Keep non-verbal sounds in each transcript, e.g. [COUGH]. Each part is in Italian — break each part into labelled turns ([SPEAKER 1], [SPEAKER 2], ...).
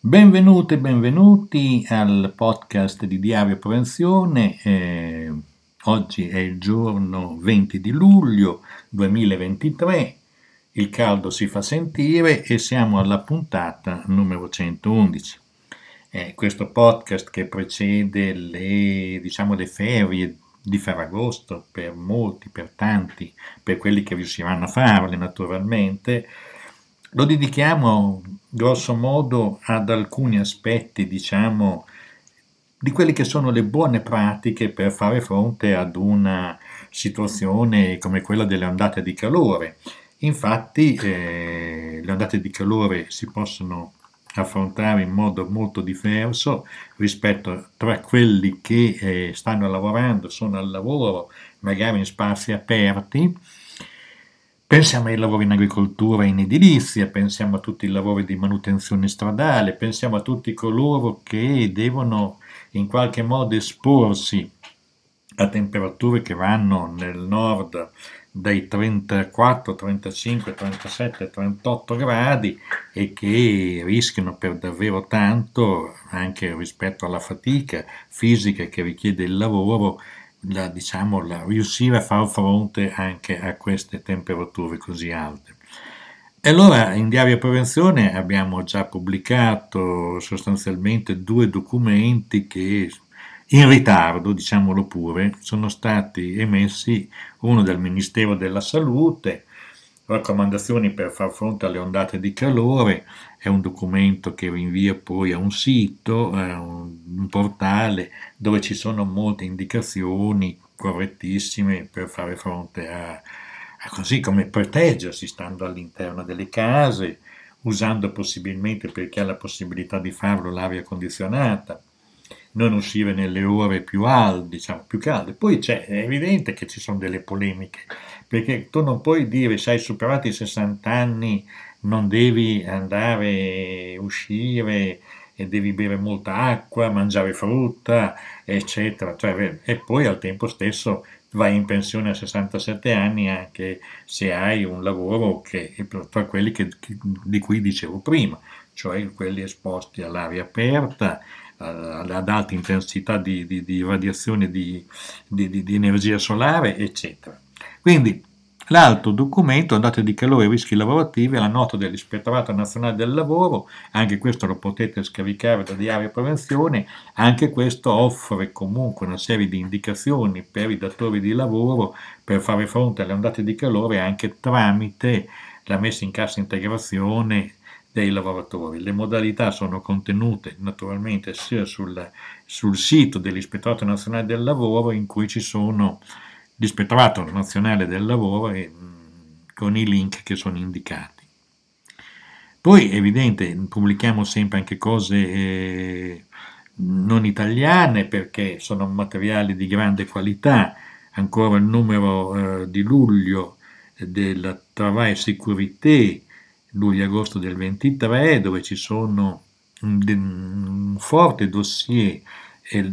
[SPEAKER 1] Benvenute e benvenuti al podcast di Diario Prevenzione. Eh, oggi è il giorno 20 di luglio 2023, il caldo si fa sentire e siamo alla puntata numero 111. Eh, questo podcast che precede le, diciamo, le ferie di Ferragosto per molti, per tanti, per quelli che riusciranno a farle naturalmente, lo dedichiamo grosso modo ad alcuni aspetti, diciamo, di quelle che sono le buone pratiche per fare fronte ad una situazione come quella delle ondate di calore. Infatti eh, le ondate di calore si possono affrontare in modo molto diverso rispetto tra quelli che eh, stanno lavorando, sono al lavoro, magari in spazi aperti, Pensiamo ai lavori in agricoltura e in edilizia, pensiamo a tutti i lavori di manutenzione stradale, pensiamo a tutti coloro che devono in qualche modo esporsi a temperature che vanno nel nord dai 34, 35, 37, 38 gradi e che rischiano per davvero tanto anche rispetto alla fatica fisica che richiede il lavoro la, diciamo, la, riuscire a far fronte anche a queste temperature così alte. E allora in Diario Prevenzione abbiamo già pubblicato sostanzialmente due documenti che in ritardo, diciamolo pure, sono stati emessi uno dal Ministero della Salute raccomandazioni per far fronte alle ondate di calore, è un documento che rinvia poi a un sito, a un, portale dove ci sono molte indicazioni correttissime per fare fronte a, a così come proteggersi stando all'interno delle case, usando possibilmente per chi ha la possibilità di farlo l'aria condizionata, non uscire nelle ore più alte, diciamo più calde. Poi c'è, è evidente che ci sono delle polemiche, perché tu non puoi dire se hai superato i 60 anni non devi andare, uscire e devi bere molta acqua, mangiare frutta, eccetera. Cioè, e poi al tempo stesso vai in pensione a 67 anni anche se hai un lavoro che è tra quelli che, di cui dicevo prima, cioè quelli esposti all'aria aperta, ad alta intensità di, di, di radiazione di, di, energia solare, eccetera. Quindi L'altro documento, andate di calore e rischi lavorativi, è la nota dell'Ispettorato Nazionale del Lavoro, anche questo lo potete scaricare da Diario Prevenzione, anche questo offre comunque una serie di indicazioni per i datori di lavoro per fare fronte alle ondate di calore anche tramite la messa in cassa integrazione dei lavoratori. Le modalità sono contenute naturalmente sia sul, sul sito dell'Ispettorato Nazionale del Lavoro in cui ci sono l'Ispettorato Nazionale del Lavoro e, con i link che sono indicati. Poi è evidente, pubblichiamo sempre anche cose eh, non italiane perché sono materiali di grande qualità. Ancora il numero eh, di luglio della Travail Sécurité luglio-agosto del 23, dove ci sono un, un forte dossier. E,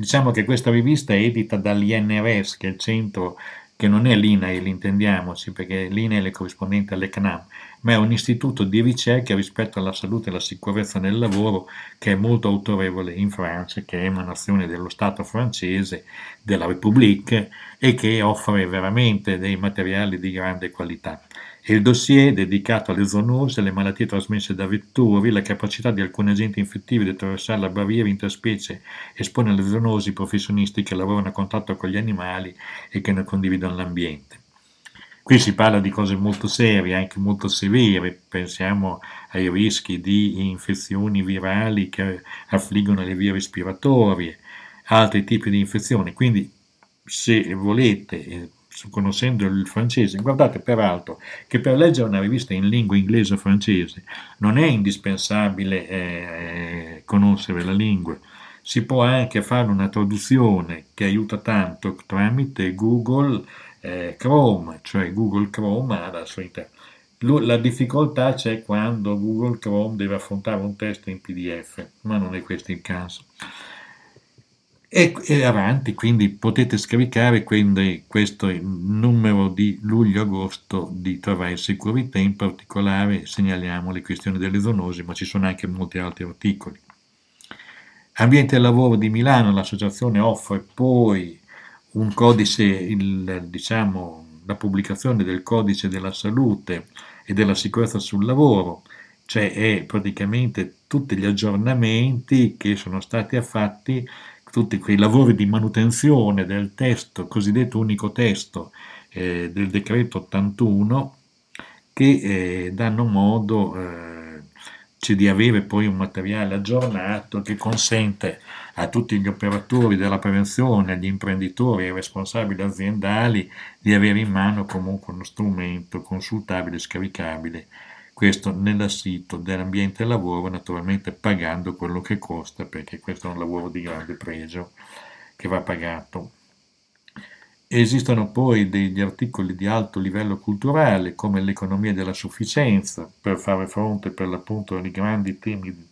[SPEAKER 1] diciamo che questa rivista è edita dall'INRS, che è il centro che non è l'INAIL, intendiamoci, perché l'INAIL è corrispondente all'ECNAM, ma è un istituto di ricerca rispetto alla salute e alla sicurezza nel lavoro che è molto autorevole in Francia, che è emanazione dello Stato francese, della Repubblica, e che offre veramente dei materiali di grande qualità. Il dossier dedicato alle zoonose, alle malattie trasmesse da vettori, la capacità di alcuni agenti infettivi di attraversare la barriera interspecie espone alle zoonosi professionisti che lavorano a contatto con gli animali e che ne condividono l'ambiente. Qui si parla di cose molto serie, anche molto severe, pensiamo ai rischi di infezioni virali che affliggono le vie respiratorie, altri tipi di infezioni. Quindi, se volete eh, conoscendo il francese, guardate peraltro che per leggere una rivista in lingua inglese o francese non è indispensabile eh, conoscere la lingua, si può anche fare una traduzione che aiuta tanto tramite Google eh, Chrome, cioè Google Chrome ha la sua interfaccia. La difficoltà c'è quando Google Chrome deve affrontare un testo in PDF, ma non è questo il caso. E, e avanti, quindi potete scaricare quindi questo numero di luglio-agosto di Travai Sicurezza, in particolare segnaliamo le questioni delle zoonosi, ma ci sono anche molti altri articoli. Ambiente e lavoro di Milano, l'associazione offre poi un codice, il, diciamo, la pubblicazione del codice della salute e della sicurezza sul lavoro, cioè è praticamente tutti gli aggiornamenti che sono stati fatti tutti quei lavori di manutenzione del testo, cosiddetto unico testo eh, del decreto 81, che eh, danno modo eh, di avere poi un materiale aggiornato che consente a tutti gli operatori della prevenzione, agli imprenditori e ai responsabili aziendali di avere in mano comunque uno strumento consultabile e scaricabile questo nel sito dell'ambiente lavoro, naturalmente pagando quello che costa, perché questo è un lavoro di grande pregio che va pagato. Esistono poi degli articoli di alto livello culturale come l'economia della sufficienza per fare fronte per l'appunto ai grandi temi di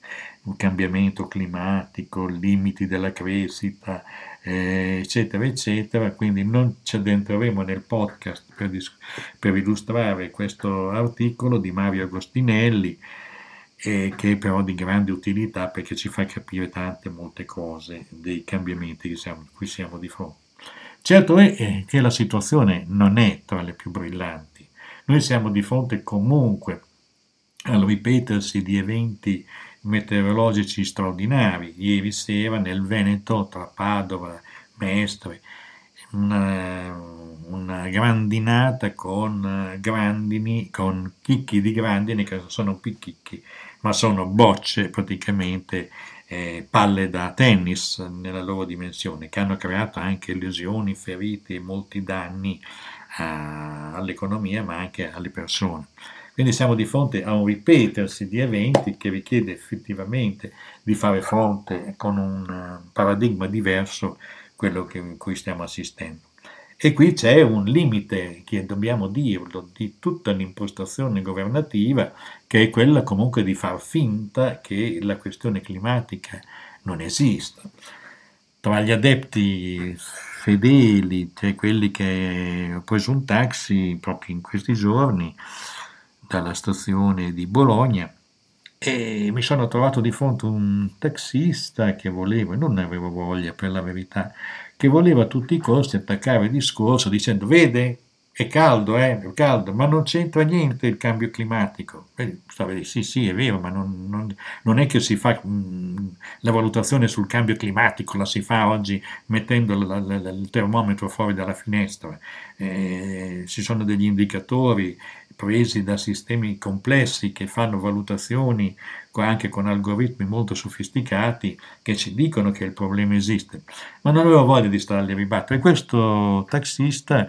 [SPEAKER 1] cambiamento climatico, limiti della crescita, eh, eccetera, eccetera. Quindi non ci addentreremo nel podcast per, per illustrare questo articolo di Mario Agostinelli, eh, che è però di grande utilità perché ci fa capire tante, molte cose dei cambiamenti siamo, cui siamo di fronte. Certo è eh, che la situazione non è tra le più brillanti. Noi siamo di fronte comunque al ripetersi di eventi meteorologici straordinari. Ieri sera nel Veneto, tra Padova, Mestre, una, grandinata con grandini, con chicchi di grandini che sono più chicchi, ma sono bocce praticamente eh, palle da tennis nella loro dimensione, che hanno creato anche lesioni, ferite e molti danni a, all'economia, ma anche alle persone. Quindi siamo di fronte a un ripetersi di eventi che richiede effettivamente di fare fronte con un paradigma diverso quello che, cui stiamo assistendo. E qui c'è un limite, che dobbiamo dirlo, di tutta l'impostazione governativa, che è quella comunque di far finta che la questione climatica non esista. Tra gli adepti fedeli, cioè quelli che ho preso un taxi proprio in questi giorni, dalla stazione di Bologna e mi sono trovato di fronte un taxista che voleva, non ne avevo voglia per la verità, che voleva a tutti i costi attaccare il discorso dicendo vede è caldo, eh, è caldo, ma non c'entra niente il cambio climatico. Beh, sì, sì, è vero, ma non, non, non è che si fa mh, mm, la valutazione sul cambio climatico, la si fa oggi mettendo la, la, la, il termometro fuori dalla finestra. Eh, ci sono degli indicatori presi da sistemi complessi che fanno valutazioni anche con algoritmi molto sofisticati che ci dicono che il problema esiste. Ma non avevo voglia di starli a ribattere. Questo taxista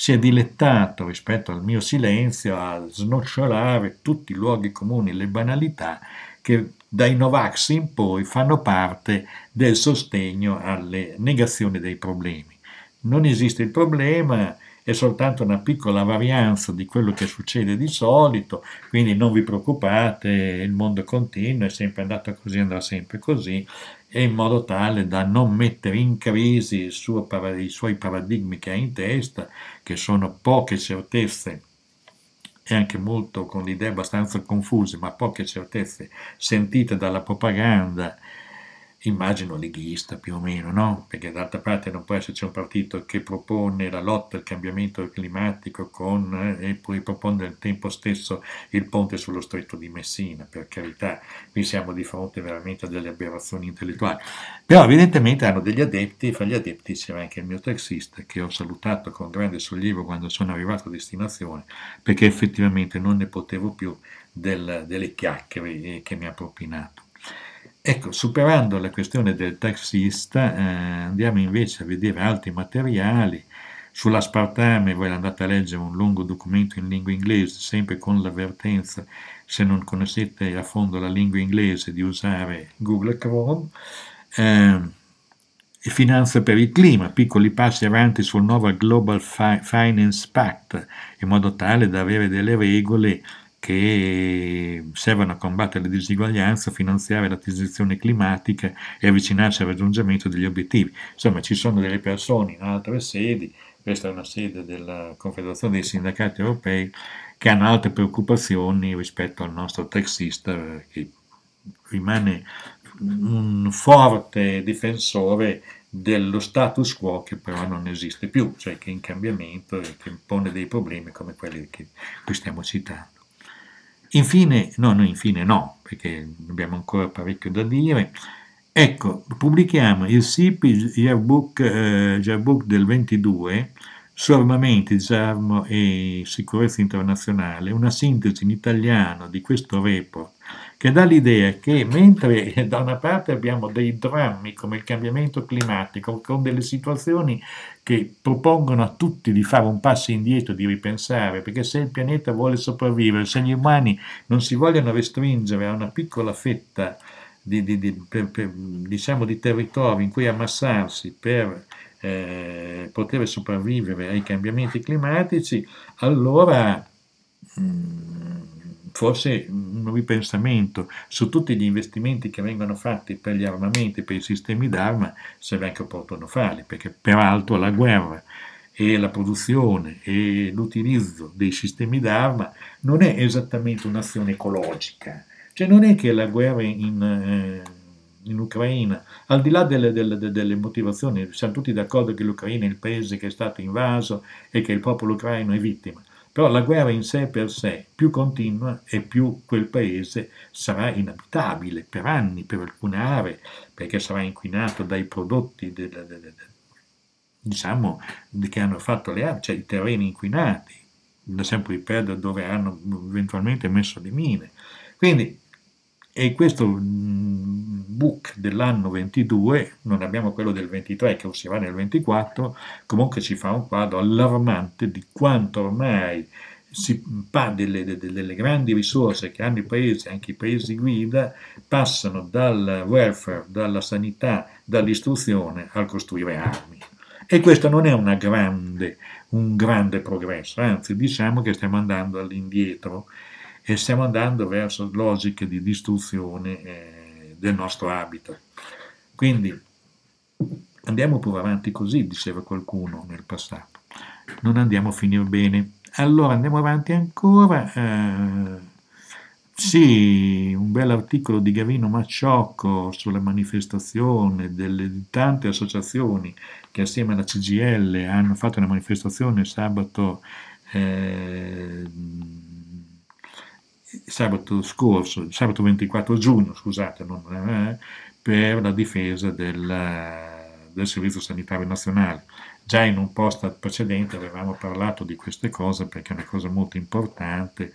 [SPEAKER 1] si è dilettato rispetto al mio silenzio a snocciolare tutti i luoghi comuni, le banalità che dai Novax in poi fanno parte del sostegno alle negazioni dei problemi. Non esiste il problema, è soltanto una piccola varianza di quello che succede di solito, quindi non vi preoccupate, il mondo continua, è sempre andato così, andrà sempre così, e in modo tale da non mettere in crisi i suoi paradigmi che ha in testa, che sono poche certezze e anche molto con le idee abbastanza confuse, ma poche certezze sentite dalla propaganda immagino leghista più o meno, no? Perché d'altra parte non può esserci un partito che propone la lotta al cambiamento climatico con, eh, e poi propone al tempo stesso il ponte sullo stretto di Messina, per carità, qui siamo di fronte veramente a delle aberrazioni intellettuali. Però evidentemente hanno degli adepti, fra gli adepti c'era anche il mio taxista che ho salutato con grande sollievo quando sono arrivato a destinazione, perché effettivamente non ne potevo più del, delle chiacchiere che mi ha propinato. Ecco, superando la questione del taxista, eh, andiamo invece a vedere altri materiali. Sull'aspartame voi andate a leggere un lungo documento in lingua inglese, sempre con l'avvertenza, se non conoscete a fondo la lingua inglese, di usare Google Chrome. Eh, finanza per il clima, piccoli passi avanti sul nuovo Global Finance Pact, in modo tale da avere delle regole che servono a combattere le disuguaglianze, finanziare la transizione climatica e avvicinarci al raggiungimento degli obiettivi. Insomma, ci sono delle persone in altre sedi, questa è una sede della Confederazione dei Sindacati Europei, che hanno altre preoccupazioni rispetto al nostro taxista che rimane un forte difensore dello status quo che però non esiste più, cioè che è in cambiamento e che pone dei problemi come quelli che qui stiamo citando. Infine, no, no, infine no, perché abbiamo ancora parecchio da dire. Ecco, pubblichiamo il SIP Yearbook, eh, Yearbook del 22 su armamenti, disarmo e sicurezza internazionale, una sintesi in italiano di questo report che dà l'idea che mentre [LAUGHS] da una parte abbiamo dei drammi come il cambiamento climatico, con delle situazioni che propongono a tutti di fare un passo indietro, di ripensare, perché se il pianeta vuole sopravvivere, se gli umani non si vogliono restringere a una piccola fetta di, di, di, per, per, diciamo, di territorio in cui ammassarsi per eh, poter sopravvivere ai cambiamenti climatici, allora mh, mm, forse un ripensamento su tutti gli investimenti che vengono fatti per gli armamenti, per i sistemi d'arma, sarebbe anche opportuno farli, perché peraltro la guerra e la produzione e l'utilizzo dei sistemi d'arma non è esattamente un'azione ecologica, cioè non è che la guerra in, eh, in Ucraina, al di là delle, delle, delle, motivazioni, siamo tutti d'accordo che l'Ucraina è il paese che è stato invaso e che il popolo ucraino è vittima, però la guerra in sé per sé più continua e più quel paese sarà inabitabile per anni, per alcune aree, perché sarà inquinato dai prodotti del, del, del, diciamo, che hanno fatto le armi, cioè i terreni inquinati, da sempre ripeto dove hanno eventualmente messo le mine. Quindi e questo mm, book dell'anno 22, non abbiamo quello del 23 che uscirà nel 24, comunque ci fa un quadro allarmante di quanto ormai si, delle, delle, grandi risorse che hanno i paesi, anche i paesi guida, passano dal welfare, dalla sanità, dall'istruzione al costruire armi. E questo non è grande, un grande progresso, anzi diciamo che stiamo andando all'indietro e stiamo andando verso logiche di distruzione eh, del nostro habitat. Quindi andiamo pure avanti così, diceva qualcuno nel passato, non andiamo a finire bene. Allora andiamo avanti ancora. Eh, sì, un bel articolo di Gavino Macciocco sulla manifestazione delle tante associazioni che assieme alla CGL hanno fatto una manifestazione sabato eh, sabato scorso, sabato 24 giugno, scusate, non, eh, per la difesa del, del Servizio Sanitario Nazionale. Già in un post precedente avevamo parlato di queste cose perché è una cosa molto importante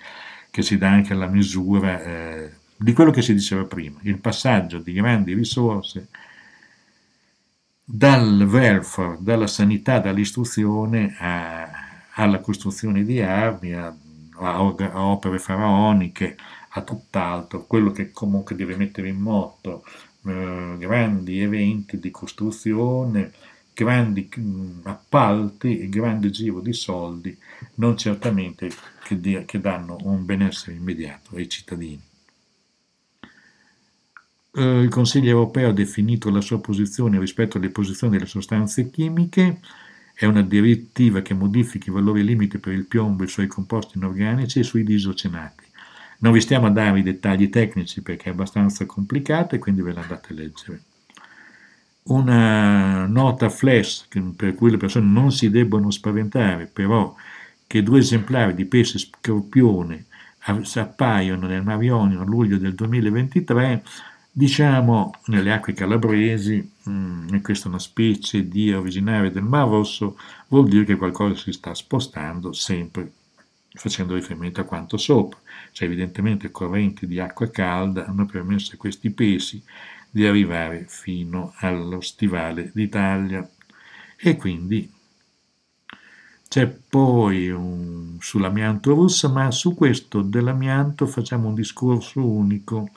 [SPEAKER 1] che si dà anche alla misura eh, di quello che si diceva prima, il passaggio di grandi risorse dal welfare, dalla sanità, dall'istruzione a, alla costruzione di armi, a a, opere faraoniche, a tutt'altro, quello che comunque deve mettere in moto eh, grandi eventi di costruzione, grandi mm, appalti e grande giro di soldi, non certamente che, dia, che danno un benessere immediato ai cittadini. Eh, il Consiglio europeo ha definito la sua posizione rispetto alle posizioni delle sostanze chimiche, è una direttiva che modifica i valori limite per il piombo e i suoi composti inorganici e sui disocenati. Non vi stiamo a dare i dettagli tecnici perché è abbastanza complicato e quindi ve la andate a leggere. Una nota flash per cui le persone non si debbono spaventare, però che due esemplari di pesce scorpione appaiono nel Mar Ionio a luglio del 2023 Diciamo nelle acque calabresi, mh, questa è una specie di originaria del Mar Rosso, vuol dire che qualcosa si sta spostando sempre facendo riferimento a quanto sopra. Cioè evidentemente correnti di acqua calda hanno permesso a questi pesci di arrivare fino allo stivale d'Italia e quindi c'è poi un, sull'amianto russo, ma su questo dell'amianto facciamo un discorso unico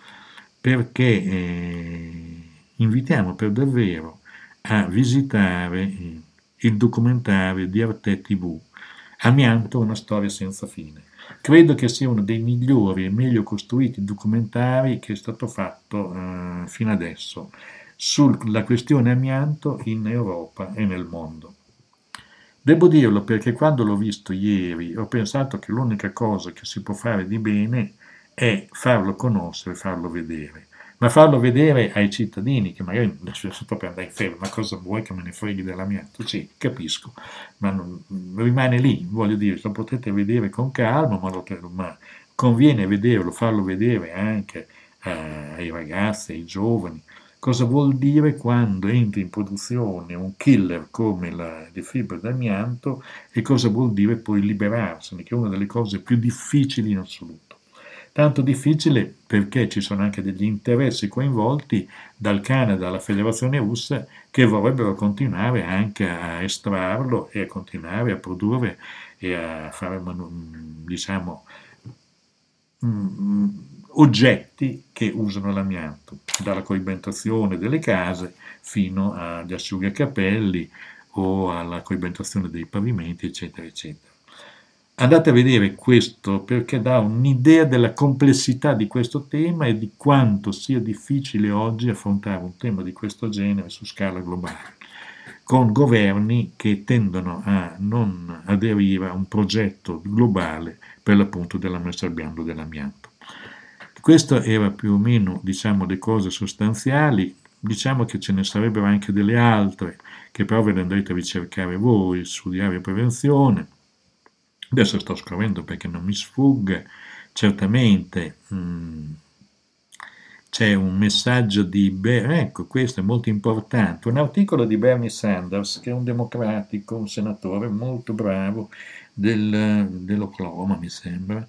[SPEAKER 1] perché eh, invitiamo per davvero a visitare eh, il documentario di Arte TV. Amianto, una storia senza fine. Credo che sia uno dei migliori e meglio costruiti documentari che è stato fatto eh, fino adesso sulla questione amianto in Europa e nel mondo. Devo dirlo perché quando l'ho visto ieri ho pensato che l'unica cosa che si può fare di bene è farlo conoscere, farlo vedere ma farlo vedere ai cittadini che magari [LAUGHS] adesso proprio andare in ferie, ma cosa vuoi che me ne freghi dell'amianto? Sì, capisco, ma non, rimane lì, voglio dire, lo potete vedere con calma, ma, lo, ma conviene vederlo, farlo vedere anche eh, ai ragazzi, ai giovani. Cosa vuol dire quando entra in produzione un killer come la fibra d'amianto e cosa vuol dire poi liberarsene, che è una delle cose più difficili in assoluto. Tanto difficile perché ci sono anche degli interessi coinvolti dal Canada alla Federazione russa che vorrebbero continuare anche a estrarlo e a continuare a produrre e a fare diciamo mm, oggetti che usano l'amianto, dalla coibentazione delle case fino agli asciugacapelli o alla coibentazione dei pavimenti, eccetera, eccetera. Andate a vedere questo perché dà un'idea della complessità di questo tema e di quanto sia difficile oggi affrontare un tema di questo genere su scala globale, con governi che tendono a non aderire a un progetto globale per l'appunto della messa al bando dell'amianto. Questo era più o meno, diciamo, le cose sostanziali. Diciamo che ce ne sarebbero anche delle altre che però ve le andrete a ricercare voi su Diario Prevenzione Adesso sto scrivendo perché non mi sfugge, certamente mh, mm, c'è un messaggio di, Ber- ecco questo è molto importante, un articolo di Bernie Sanders che è un democratico, un senatore molto bravo del, dell'Oklahoma mi sembra,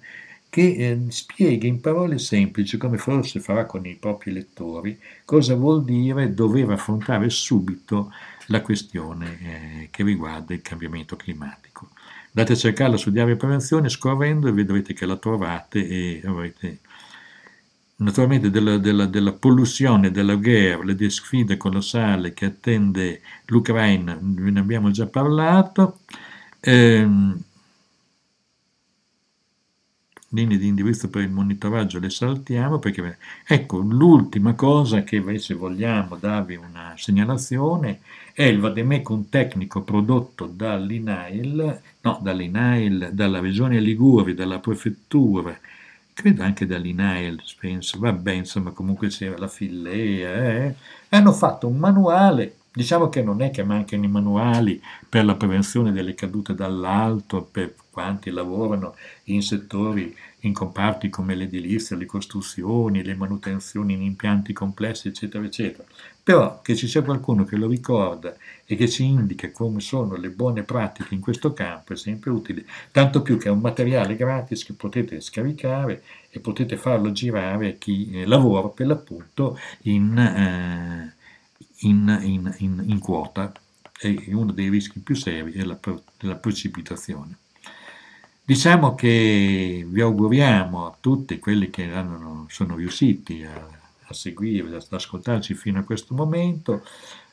[SPEAKER 1] che eh, spiega in parole semplici, come forse farà con i propri lettori, cosa vuol dire dover affrontare subito la questione eh, che riguarda il cambiamento climatico. Andate a cercarla su Diario Prevenzione scorrendo e vedrete che la trovate e avrete naturalmente della, della, della polluzione, della guerra, le sfide colossali che attende l'Ucraina, ve ne abbiamo già parlato. Ehm, linee di indirizzo per il monitoraggio le saltiamo perché ecco l'ultima cosa che invece vogliamo darvi una segnalazione è il vademecum tecnico prodotto dall'INAIL no dall'INAIL dalla regione Liguria dalla prefettura credo anche dall'INAIL penso vabbè insomma comunque c'era la fillea eh. hanno fatto un manuale Diciamo che non è che mancano i manuali per la prevenzione delle cadute dall'alto per quanti lavorano in settori, in comparti come l'edilizia, le costruzioni, le manutenzioni in impianti complessi, eccetera, eccetera. Però che ci sia qualcuno che lo ricorda e che ci indica come sono le buone pratiche in questo campo è sempre utile, tanto più che è un materiale gratis che potete scaricare e potete farlo girare a chi eh, lavora per l'appunto in... Eh, in, in, in, in quota e uno dei rischi più seri è la, la precipitazione. Diciamo che vi auguriamo a tutti quelli che hanno, sono riusciti a, a seguire, ad ascoltarci fino a questo momento,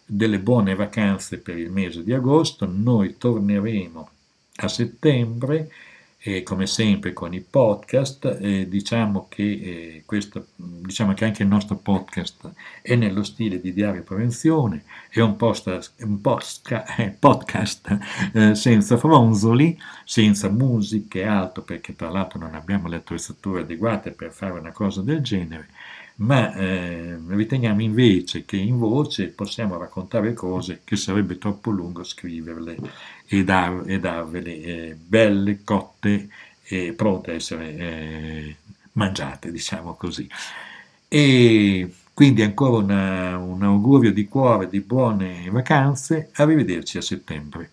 [SPEAKER 1] delle buone vacanze per il mese di agosto. Noi torneremo a settembre e come sempre con i podcast, eh, diciamo, che, eh, questo, diciamo che anche il nostro podcast è nello stile di Diario Prevenzione, è un, post, un postka, eh, podcast eh, senza fronzoli, senza musiche e altro, perché tra l'altro non abbiamo le attrezzature adeguate per fare una cosa del genere, ma eh, riteniamo invece che in voce possiamo raccontare cose che sarebbe troppo lungo scriverle e, dar, e darvele eh, belle, cotte e pronte a essere eh, mangiate, diciamo così. E quindi ancora una, un augurio di cuore di buone vacanze, arrivederci a settembre.